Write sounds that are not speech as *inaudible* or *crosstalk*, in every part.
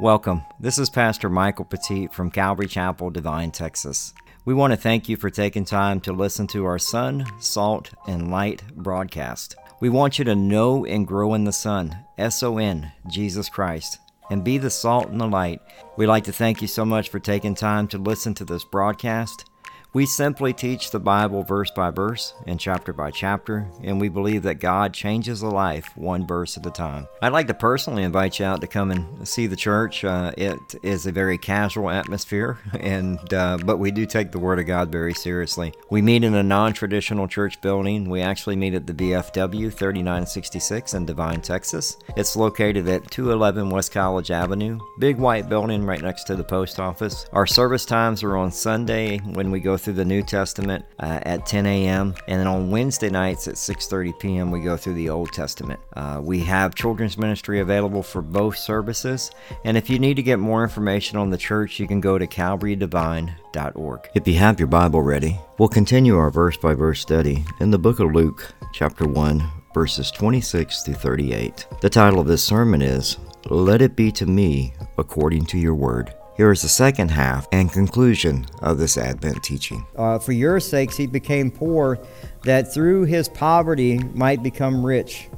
Welcome. This is Pastor Michael Petit from Calvary Chapel, Devine, Texas. We want to thank you for taking time to listen to our Sun, Salt, and Light broadcast. We want you to know and grow in the Sun, S O N, Jesus Christ, and be the salt and the light. We'd like to thank you so much for taking time to listen to this broadcast. We simply teach the Bible verse by verse and chapter by chapter, and we believe that God changes a life one verse at a time. I'd like to personally invite you out to come and see the church. Uh, it is a very casual atmosphere, *laughs* and uh, but we do take the Word of God very seriously. We meet in a non-traditional church building. We actually meet at the VFW 3966 in Devine, Texas. It's located at 211 West College Avenue, big white building right next to the post office. Our service times are on Sunday when we go through the New Testament uh, at 10 a.m. and then on Wednesday nights at 6:30 p.m. we go through the Old Testament. Uh, we have children's ministry available for both services, and if you need to get more information on the church, you can go to calvarydivine.org. If you have your Bible ready, we'll continue our verse by verse study in the book of Luke, chapter 1, verses 26 through 38. The title of this sermon is Let It Be to Me According to Your Word. Here is the second half and conclusion of this Advent teaching. Uh, for your sakes, he became poor, that through his poverty might become rich.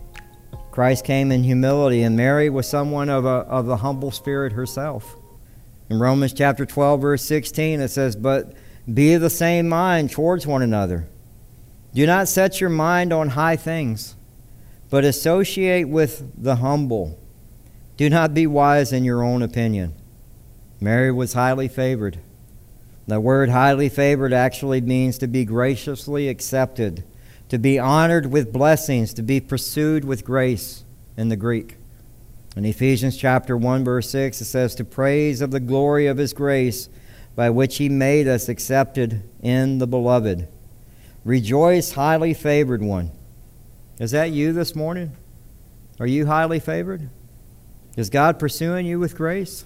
Christ came in humility, and Mary was someone of, a, of the humble spirit herself. In Romans chapter 12, verse 16, it says, But be of the same mind towards one another. Do not set your mind on high things, but associate with the humble. Do not be wise in your own opinion. Mary was highly favored. The word highly favored actually means to be graciously accepted, to be honored with blessings, to be pursued with grace in the Greek. In Ephesians chapter 1 verse 6 it says to praise of the glory of his grace by which he made us accepted in the beloved. Rejoice highly favored one. Is that you this morning? Are you highly favored? Is God pursuing you with grace?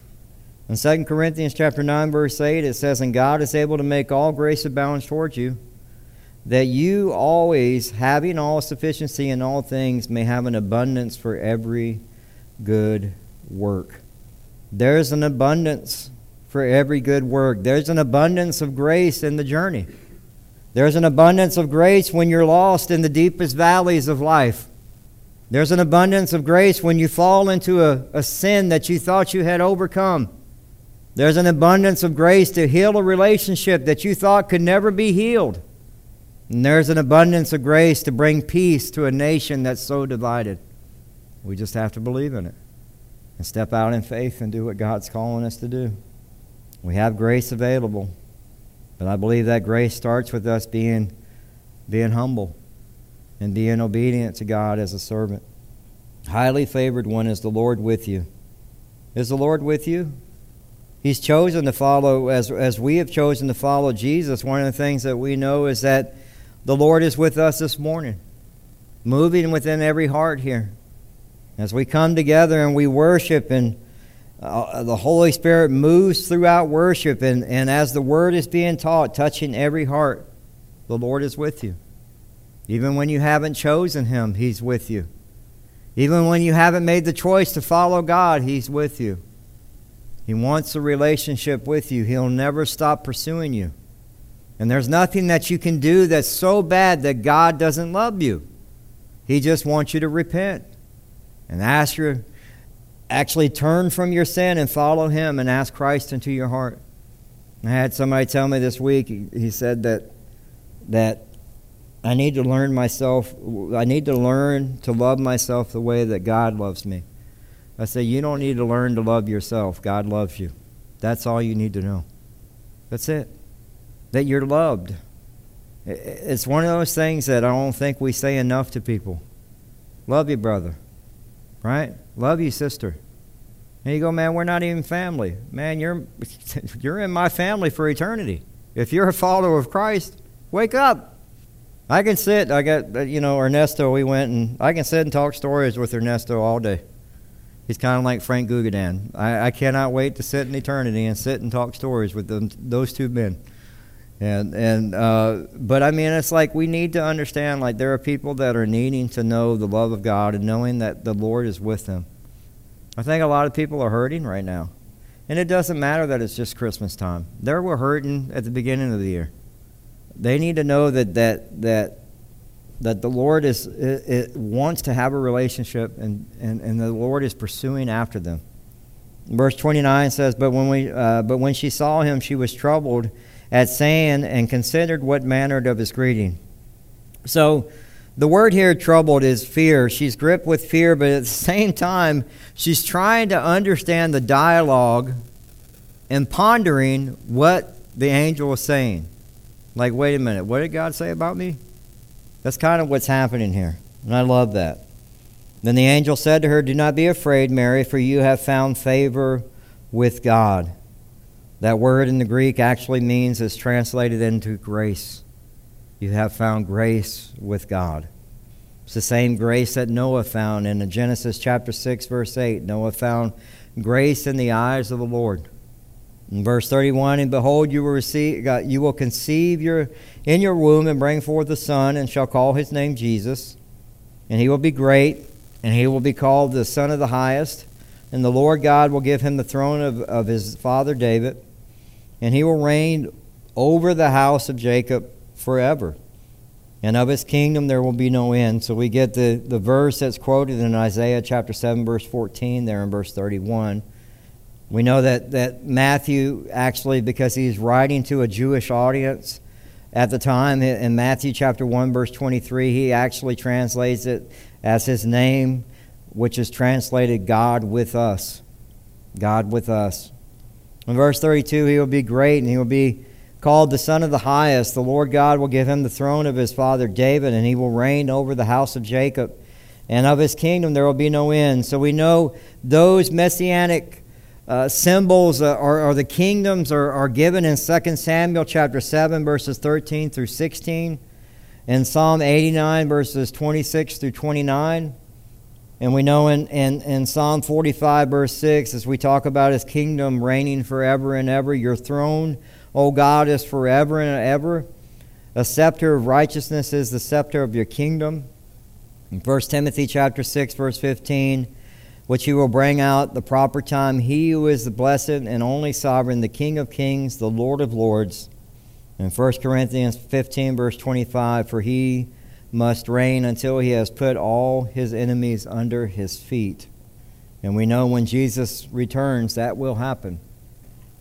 In 2 Corinthians chapter 9 verse 8 it says and God is able to make all grace abound towards you that you always having all sufficiency in all things may have an abundance for every good work. There's an abundance for every good work. There's an abundance of grace in the journey. There's an abundance of grace when you're lost in the deepest valleys of life. There's an abundance of grace when you fall into a, a sin that you thought you had overcome. There's an abundance of grace to heal a relationship that you thought could never be healed. And there's an abundance of grace to bring peace to a nation that's so divided. We just have to believe in it and step out in faith and do what God's calling us to do. We have grace available, but I believe that grace starts with us being, being humble and being obedient to God as a servant. Highly favored one is the Lord with you. Is the Lord with you? He's chosen to follow, as, as we have chosen to follow Jesus. One of the things that we know is that the Lord is with us this morning, moving within every heart here. As we come together and we worship, and uh, the Holy Spirit moves throughout worship, and, and as the Word is being taught, touching every heart, the Lord is with you. Even when you haven't chosen Him, He's with you. Even when you haven't made the choice to follow God, He's with you. He wants a relationship with you. He'll never stop pursuing you. And there's nothing that you can do that's so bad that God doesn't love you. He just wants you to repent and ask your actually turn from your sin and follow him and ask Christ into your heart. I had somebody tell me this week he, he said that that I need to learn myself I need to learn to love myself the way that God loves me. I say, you don't need to learn to love yourself. God loves you. That's all you need to know. That's it. That you're loved. It's one of those things that I don't think we say enough to people. Love you, brother. Right? Love you, sister. And you go, man, we're not even family. Man, you're, *laughs* you're in my family for eternity. If you're a follower of Christ, wake up. I can sit, I got, uh, you know, Ernesto, we went and I can sit and talk stories with Ernesto all day. He's kind of like Frank Gugadan. I, I, cannot wait to sit in eternity and sit and talk stories with them, those two men. And and uh, but I mean, it's like we need to understand like there are people that are needing to know the love of God and knowing that the Lord is with them. I think a lot of people are hurting right now. And it doesn't matter that it's just Christmas time. They were hurting at the beginning of the year. They need to know that that that that the Lord is it, it wants to have a relationship and, and, and the Lord is pursuing after them. Verse 29 says, But when, we, uh, but when she saw him, she was troubled at saying and considered what manner of his greeting. So the word here, troubled, is fear. She's gripped with fear, but at the *laughs* same time, she's trying to understand the dialogue and pondering what the angel was saying. Like, wait a minute, what did God say about me? That's kind of what's happening here. And I love that. Then the angel said to her, Do not be afraid, Mary, for you have found favor with God. That word in the Greek actually means, is translated into grace. You have found grace with God. It's the same grace that Noah found in Genesis chapter 6, verse 8. Noah found grace in the eyes of the Lord. In verse 31, and behold, you will receive, you will conceive your, in your womb and bring forth a son, and shall call his name Jesus. And he will be great, and he will be called the Son of the Highest. And the Lord God will give him the throne of, of his father David, and he will reign over the house of Jacob forever. And of his kingdom there will be no end. So we get the, the verse that's quoted in Isaiah chapter 7, verse 14, there in verse 31 we know that, that Matthew actually, because he's writing to a Jewish audience at the time, in Matthew chapter 1, verse 23, he actually translates it as his name, which is translated God with us. God with us. In verse 32, he will be great and he will be called the Son of the Highest. The Lord God will give him the throne of his father David, and he will reign over the house of Jacob. And of his kingdom there will be no end. So we know those messianic uh, symbols uh, or, or, the kingdoms are, are given in 2 Samuel chapter 7, verses 13 through 16, in Psalm 89, verses 26 through 29. And we know in, in, in Psalm 45, verse 6, as we talk about his kingdom reigning forever and ever, your throne, O God, is forever and ever. A scepter of righteousness is the scepter of your kingdom. In 1 Timothy chapter 6, verse 15, which he will bring out the proper time. He who is the blessed and only sovereign, the King of kings, the Lord of lords. In 1 Corinthians 15, verse 25, for he must reign until he has put all his enemies under his feet. And we know when Jesus returns, that will happen.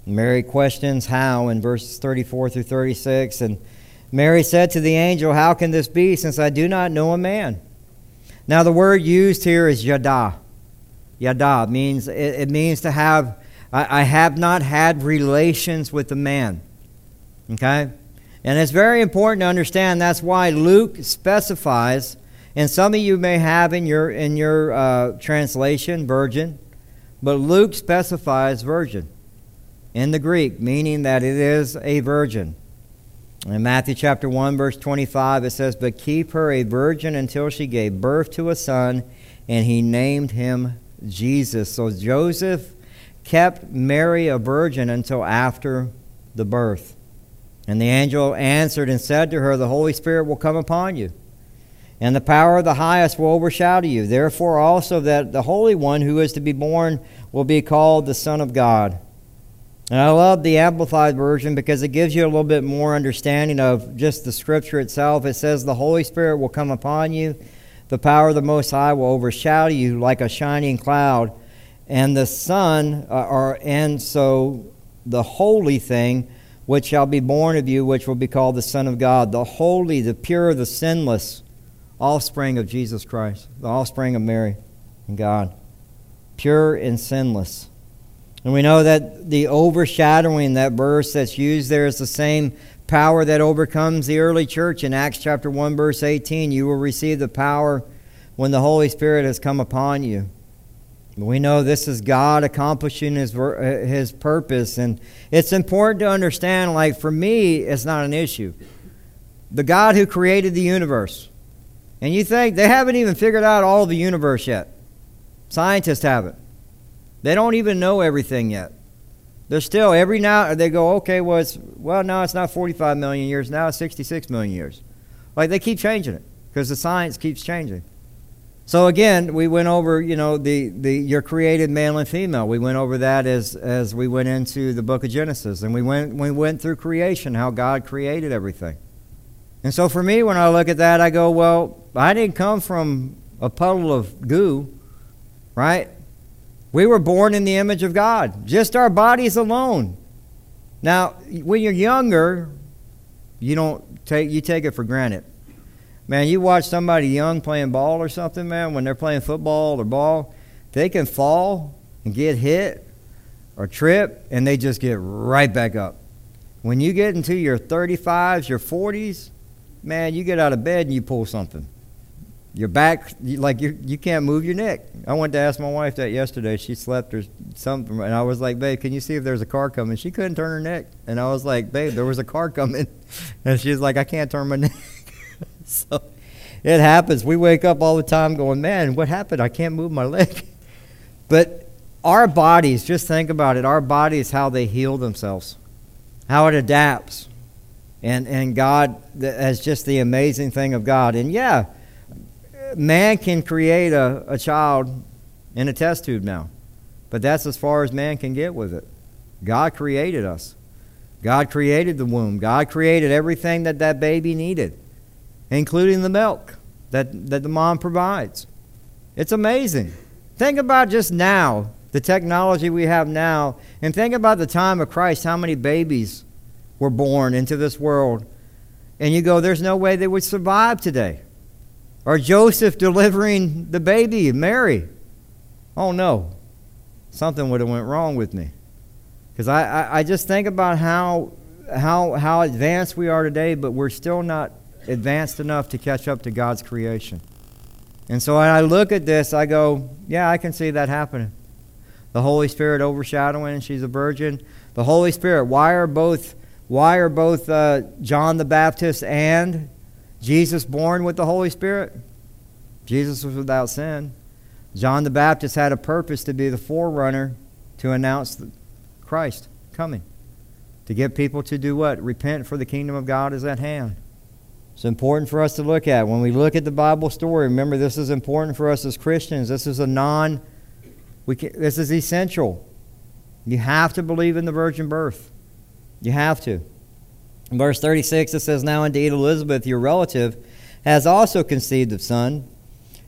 Mary questions how in verses 34 through 36. And Mary said to the angel, How can this be, since I do not know a man? Now, the word used here is yada. Yada means it, it means to have. I, I have not had relations with a man. Okay, and it's very important to understand. That's why Luke specifies, and some of you may have in your in your uh, translation virgin, but Luke specifies virgin in the Greek, meaning that it is a virgin. In Matthew chapter 1, verse 25, it says, But keep her a virgin until she gave birth to a son, and he named him Jesus. So Joseph kept Mary a virgin until after the birth. And the angel answered and said to her, The Holy Spirit will come upon you, and the power of the highest will overshadow you. Therefore, also, that the Holy One who is to be born will be called the Son of God. And I love the Amplified Version because it gives you a little bit more understanding of just the Scripture itself. It says, The Holy Spirit will come upon you the power of the Most High will overshadow you like a shining cloud, and the Son, uh, or, and so the holy thing which shall be born of you, which will be called the Son of God, the holy, the pure, the sinless offspring of Jesus Christ, the offspring of Mary and God, pure and sinless. And we know that the overshadowing, that verse that's used there, is the same power that overcomes the early church in Acts chapter 1 verse 18 you will receive the power when the Holy Spirit has come upon you. We know this is God accomplishing his uh, his purpose and it's important to understand like for me it's not an issue. The God who created the universe. And you think they haven't even figured out all the universe yet. Scientists haven't. They don't even know everything yet. They're still every now they go, okay, well it's well no, it's not 45 million years now, it's 66 million years. Like they keep changing it because the science keeps changing. So again, we went over, you know, the, the you're created male and female. We went over that as as we went into the book of Genesis, and we went we went through creation, how God created everything. And so for me, when I look at that, I go, well, I didn't come from a puddle of goo, right? We were born in the image of God, just our bodies alone. Now, when you're younger, you don't take you take it for granted. Man, you watch somebody young playing ball or something, man, when they're playing football or ball, they can fall and get hit or trip and they just get right back up. When you get into your 35s, your 40s, man, you get out of bed and you pull something. Your back, like you, you can't move your neck. I went to ask my wife that yesterday. She slept or something, and I was like, "Babe, can you see if there's a car coming?" She couldn't turn her neck, and I was like, "Babe, there was a car coming," *laughs* and she's like, "I can't turn my *laughs* neck." *laughs* so it happens. We wake up all the time going, "Man, what happened? I can't move my leg." but our bodies, just think about it. Our bodies, how they heal themselves, how it adapts, and and God as just the amazing thing of God. And yeah man can create a, a child in a test tube now, but that's as far as man can get with it. God created us. God created the womb. God created everything that that baby needed, including the milk that, that the mom provides. It's amazing. Think about just now, the technology we have now, and think about the time of Christ, how many babies were born into this world. And you go, there's no way they would survive today. Or Joseph delivering the baby, Mary. Oh no, something would have went wrong with me. Because I, I, I just think about how, how, how advanced we are today, but we're still not advanced enough to catch up to God's creation. And so when I look at this, I go, yeah, I can see that happening. The Holy Spirit overshadowing, she's a virgin. The Holy Spirit, why are both, why are both uh, John the Baptist and Jesus born with the Holy Spirit? Jesus was without sin. John the Baptist had a purpose to be the forerunner to announce Christ coming. To get people to do what? Repent, for the kingdom of God is at hand. It's important for us to look at. When we look at the Bible story, remember this is important for us as Christians. This is a non, we can, this is essential. You have to believe in the virgin birth. You have to. Verse 36, it says, Now indeed Elizabeth, your relative, has also conceived a son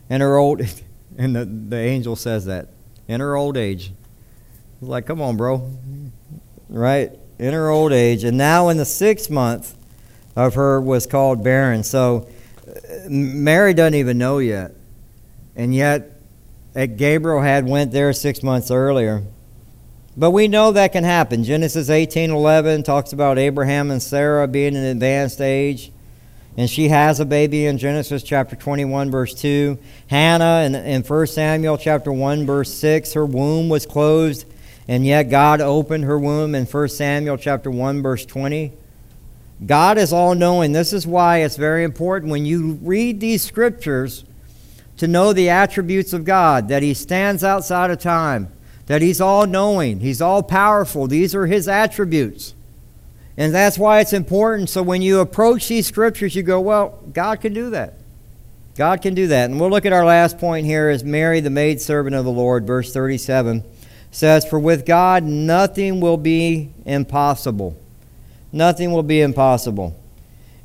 in her old *laughs* and the, the angel says that. In her old age. It's like, come on, bro. Right? In her old age. And now in the sixth month of her was called barren. So uh, Mary doesn't even know yet. And yet uh, Gabriel had went there six months earlier. But we know that can happen. Genesis 18:11 talks about Abraham and Sarah being in advanced age, and she has a baby in Genesis chapter 21 verse 2. Hannah in, in 1 Samuel chapter 1 verse 6, her womb was closed, and yet God opened her womb in 1 Samuel chapter 1 verse 20. God is all knowing. This is why it's very important when you read these scriptures to know the attributes of God, that He stands outside of time that He's all knowing, He's all powerful. These are His attributes. And that's why it's important. So when you approach these scriptures, you go, well, God can do that. God can do that. And we'll look at our last point here is Mary, the maidservant of the Lord, verse 37 says, For with God nothing will be impossible. Nothing will be impossible.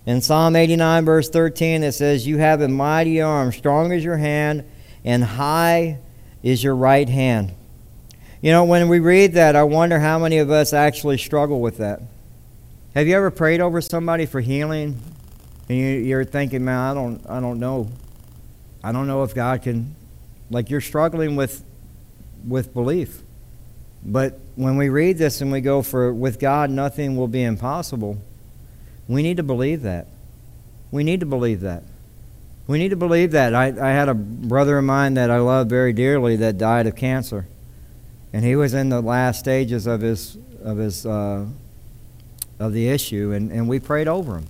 In Psalm 89, verse 13, it says, You have a mighty arm, strong as your hand, and high is your right hand. You know, when we read that, I wonder how many of us actually struggle with that. Have you ever prayed over somebody for healing, and you, are thinking, "Man, I don't, I don't know, I don't know if God can." Like you're struggling with, with belief. But when we read this and we go for with God, nothing will be impossible. We need to believe that. We need to believe that. We need to believe that. I, I had a brother of mine that I love very dearly that died of cancer and he was in the last stages of his of his uh, of the issue, and, and we prayed over him.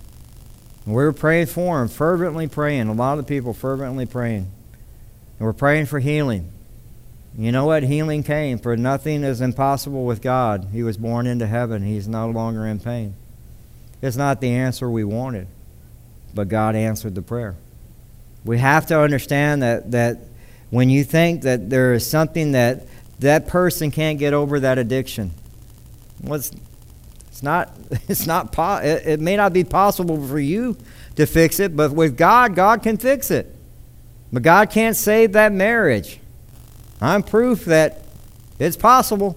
And we were praying for him, fervently praying. A lot of people fervently praying, and we're praying for healing. You know what? Healing came, for nothing is impossible with God. He was born into heaven. He's no longer in pain. It's not the answer we wanted, but God answered the prayer. We have to understand that that when you think that there is something that that person can't get over that addiction. Well, it's, it's not. *laughs* It's not. Po- it, it may not be possible for you to fix it, but with God, God can fix it. But God can't save that marriage. I'm proof that it's possible.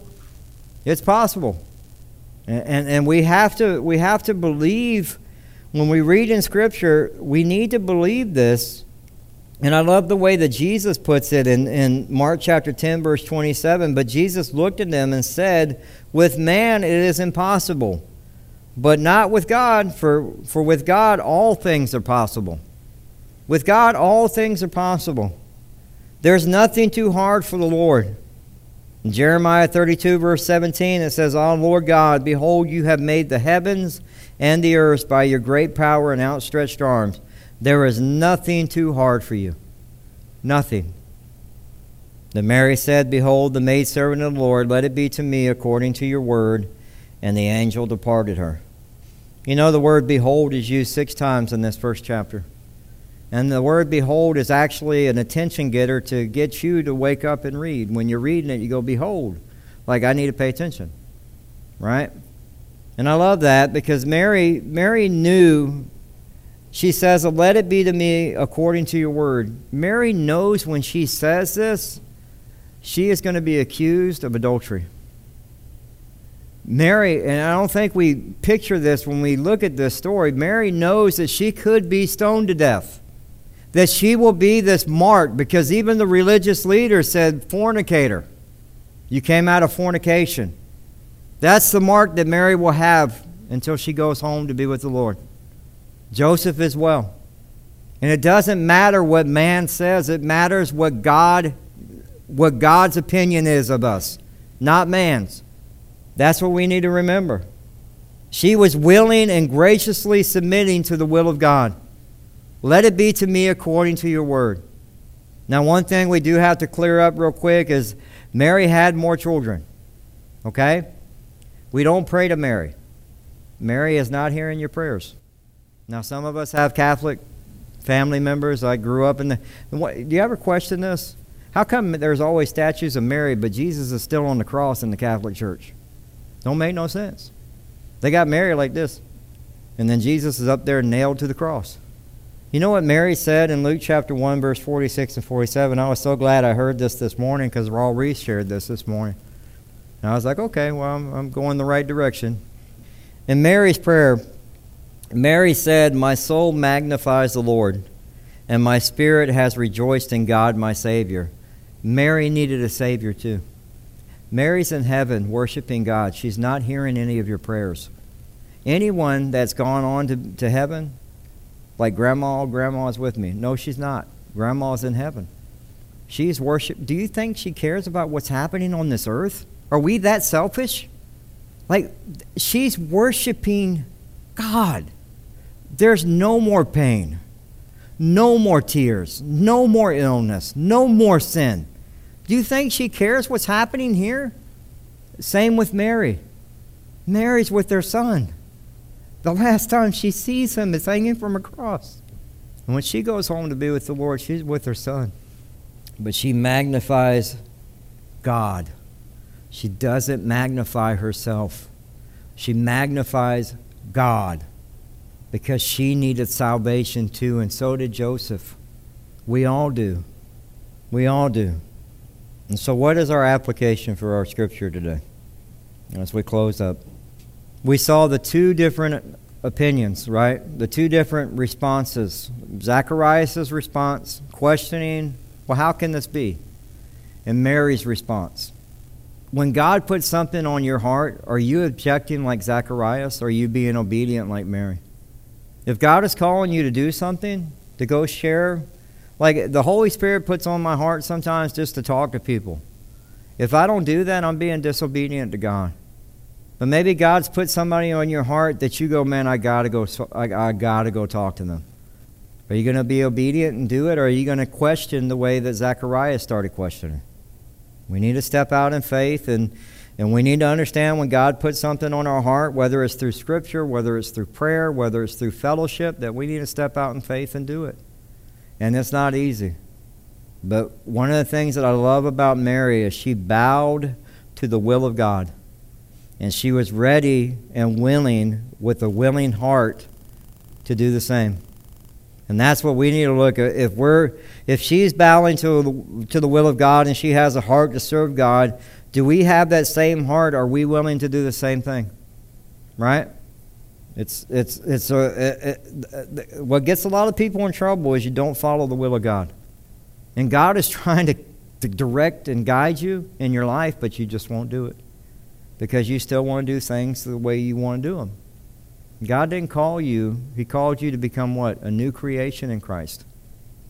It's possible. And, and, and, we, have to, we have to believe, when we read in Scripture, we need to believe this. And I love the way that Jesus puts it in, in Mark chapter 10, verse 27. But Jesus looked at them and said, With man it is impossible, but not with God, for, for with God all things are possible. With God all things are possible. There's nothing too hard for the Lord. In Jeremiah 32, verse 17, it says, O Lord God, behold, you have made the heavens and the earth by your great power and outstretched arms. There is nothing too hard for you. Nothing. Then Mary said, Behold, the maidservant of the Lord, let it be to me according to your word. And the angel departed her. You know, the word behold is used six times in this first chapter. And the word behold is actually an attention getter to get you to wake up and read. When you're reading it, you go, Behold. Like, I need to pay attention. Right? And I love that because Mary, Mary knew she says, Let it be to me according to your word. Mary knows when she says this, she is going to be accused of adultery. Mary, and I don't think we picture this when we look at this story, Mary knows that she could be stoned to death. That she will be this mark because even the religious leader said, fornicator. You came out of fornication. That's the mark that Mary will have until she goes home to be with the Lord. Joseph as well. And it doesn't matter what man says, it matters what God what God's opinion is of us, not man's. That's what we need to remember. She was willing and graciously submitting to the will of God. Let it be to me according to your word. Now, one thing we do have to clear up real quick is Mary had more children. Okay? We don't pray to Mary. Mary is not hearing your prayers. Now, some of us have Catholic family members. I grew up in the. What, do you ever question this? How come there's always statues of Mary, but Jesus is still on the cross in the Catholic Church? Don't make no sense. They got Mary like this, and then Jesus is up there nailed to the cross. You know what Mary said in Luke chapter 1, verse 46 and 47? I was so glad I heard this this morning because Raul Ries shared this this morning. And I was like, okay, well, I'm, I'm going the right direction. In Mary's prayer, Mary said, My soul magnifies the Lord, and my spirit has rejoiced in God my Savior. Mary needed a Savior too. Mary's in heaven worshiping God. She's not hearing any of your prayers. Anyone that's gone on to, to heaven, like grandma, grandma's with me. No, she's not. Grandma's in heaven. She's worship. Do you think she cares about what's happening on this earth? Are we that selfish? Like, she's worshiping God. There's no more pain, no more tears, no more illness, no more sin. Do you think she cares what's happening here? Same with Mary. Mary's with her son. The last time she sees him is hanging from a cross. And when she goes home to be with the Lord, she's with her son. But she magnifies God. She doesn't magnify herself. She magnifies God because she needed salvation too, and so did Joseph. We all do. We all do. And so, what is our application for our scripture today? As we close up, we saw the two different opinions, right? The two different responses. Zacharias' response, questioning, well, how can this be? And Mary's response. When God puts something on your heart, are you objecting like Zacharias, or are you being obedient like Mary? If God is calling you to do something, to go share, like the Holy Spirit puts on my heart sometimes just to talk to people. If I don't do that, I'm being disobedient to God. But maybe God's put somebody on your heart that you go, man, I gotta go. I, I gotta go talk to them. Are you going to be obedient and do it, or are you going to question the way that Zachariah started questioning? We need to step out in faith and and we need to understand when God puts something on our heart, whether it's through Scripture, whether it's through prayer, whether it's through fellowship, that we need to step out in faith and do it. And it's not easy. But one of the things that I love about Mary is she bowed to the will of God. And she was ready and willing with a willing heart to do the same. And that's what we need to look at. If we're if she's bowing to to the will of God and she has a heart to serve God, do we have that same heart? Are we willing to do the same thing? Right? It's it's it's a, it, it, what gets a lot of people in trouble is you don't follow the will of God. And God is *laughs* trying to, to direct and guide you in your life, but you just won't do it because you still want to do things the way you want to do them. God didn't call you, He called you to become what? A new creation in Christ.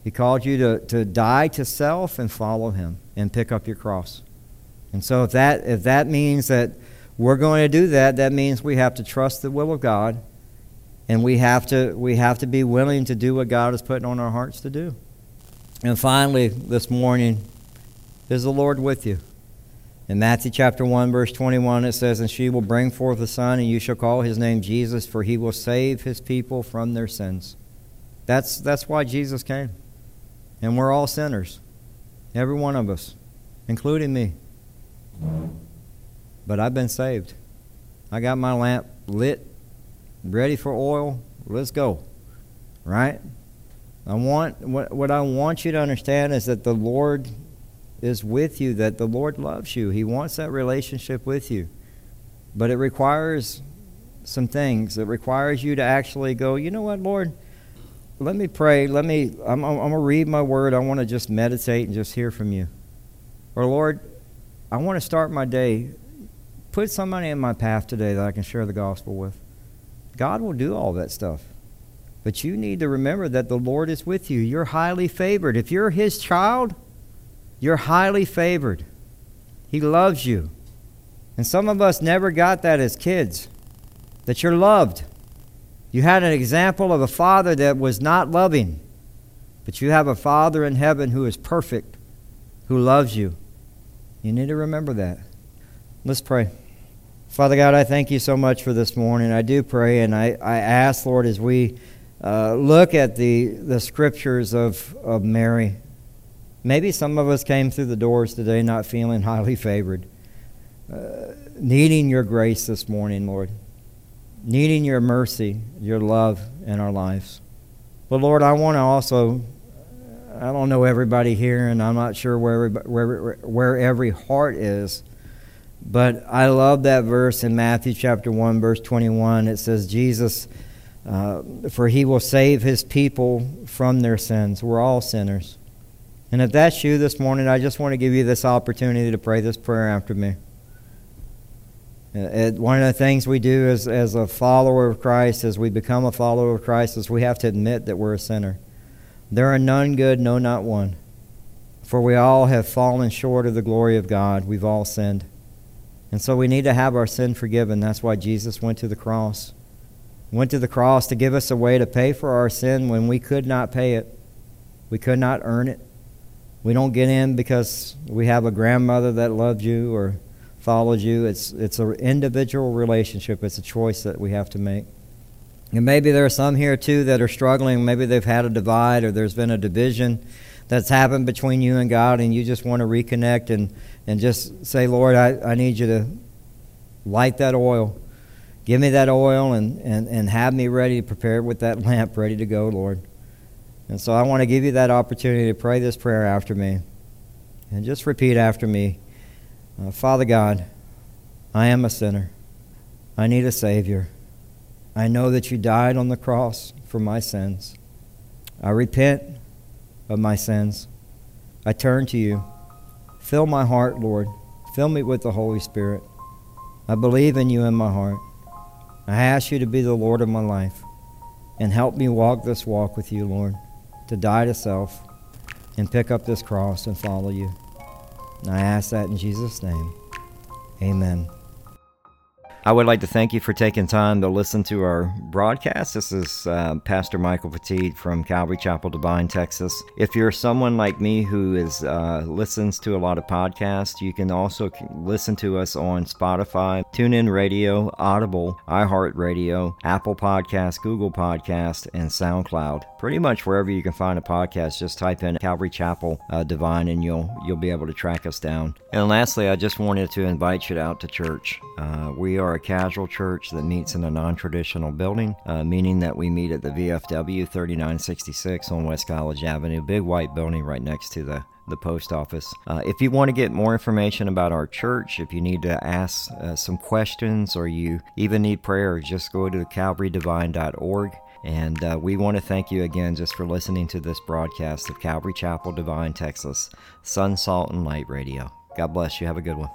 He called you to, to die to self and follow Him and pick up your cross. And so if that, if that means that we're going to do that, that means we have to trust the will of God and we have to, we have to be willing to do what God has put on our hearts to do. And finally, this morning, is the Lord with you? In Matthew chapter 1, verse 21, it says, And she will bring forth a son, and you shall call his name Jesus, for he will save his people from their sins. That's, that's why Jesus came. And we're all sinners, every one of us, including me. But I've been saved. I got my lamp lit, ready for oil. Let's go. Right? I want what, what I want you to understand is that the Lord is with you, that the Lord loves you. He wants that relationship with you. But it requires some things. It requires you to actually go, you know what, Lord? Let me pray. Let me, I'm, I'm, I'm going to read my word. I want to just meditate and just hear from you. Or, Lord, I want to start my day. Put somebody in my path today that I can share the gospel with. God will do all that stuff. But you need to remember that the Lord is with you. You're highly favored. If you're His child, you're highly favored. He loves you. And some of us never got that as kids that you're loved. You had an example of a father that was not loving, but you have a father in heaven who is perfect, who loves you. You need to remember that. Let's pray. Father God, I thank you so much for this morning. I do pray, and I, I ask, Lord, as we uh, look at the, the scriptures of, of Mary, Maybe some of us came through the doors today not feeling highly favored, uh, needing your grace this morning, Lord, needing your mercy, your love in our lives. But Lord, I want to also, I don't know everybody here, and I'm not sure where, where, where every heart is. But I love that verse in Matthew chapter 1, verse 21. It says, Jesus, uh, for he will save his people from their sins. We're all sinners. And if that's you this morning, I just want to give you this opportunity to pray this prayer after me. Uh, one of the things we do as, as a follower of Christ, as we become a follower of Christ, is we have to admit that we're a sinner. There are none good, no, not one. For we all have fallen short of the glory of God. We've all sinned. And so we need to have our sin forgiven. That's why Jesus went to the cross. Went to the cross to give us a way to pay for our sin when we could not pay it. We could not earn it. We don't get in because we have a grandmother that loved you or followed you. It's, it's an individual relationship, it's a choice that we have to make. And maybe there are some here too that are struggling. Maybe they've had a divide or there's been a division that's happened between you and God, and you just want to reconnect and, and just say, Lord, I, I need you to light that oil. Give me that oil and, and, and have me ready, prepared with that *laughs* lamp, ready to go, Lord. And so I want to give you that opportunity to pray this prayer after me. And just repeat after me uh, Father God, I am a sinner. I need a Savior. I know that you died on the cross for my sins. I repent of my sins. I turn to you. Fill my heart, Lord. Fill me with the Holy Spirit. I believe in you in my heart. I ask you to be the Lord of my life and help me walk this walk with you, Lord to die to self and pick up this cross and follow you. And I ask that in Jesus' name. Amen. I would like to thank you for taking time to listen to our broadcast. This is uh, Pastor Michael Petit from Calvary Chapel, Devine, Texas. If you're someone like me who is uh, listens to a lot of podcasts, you can also listen to us on Spotify, TuneIn Radio, Audible, iHeartRadio, Apple Podcast, Google Podcast, and SoundCloud. Pretty much wherever you can find a podcast, just type in Calvary Chapel uh, Devine, and you'll you'll be able to track us down. And lastly, I just wanted to invite you out to church. Uh, we are a casual church that meets in a non traditional building, uh, meaning that we meet at the VFW 3966 on West College Avenue, big white building right next to the the post office. Uh, if you want to get more information about our church, if you need to ask uh, some questions or you even need prayer, just go to calvarydivine.org. And uh, we want to thank you again just for listening to this broadcast of Calvary Chapel, Devine, Texas, Sun, Salt, and Light Radio. God bless you. Have a good one.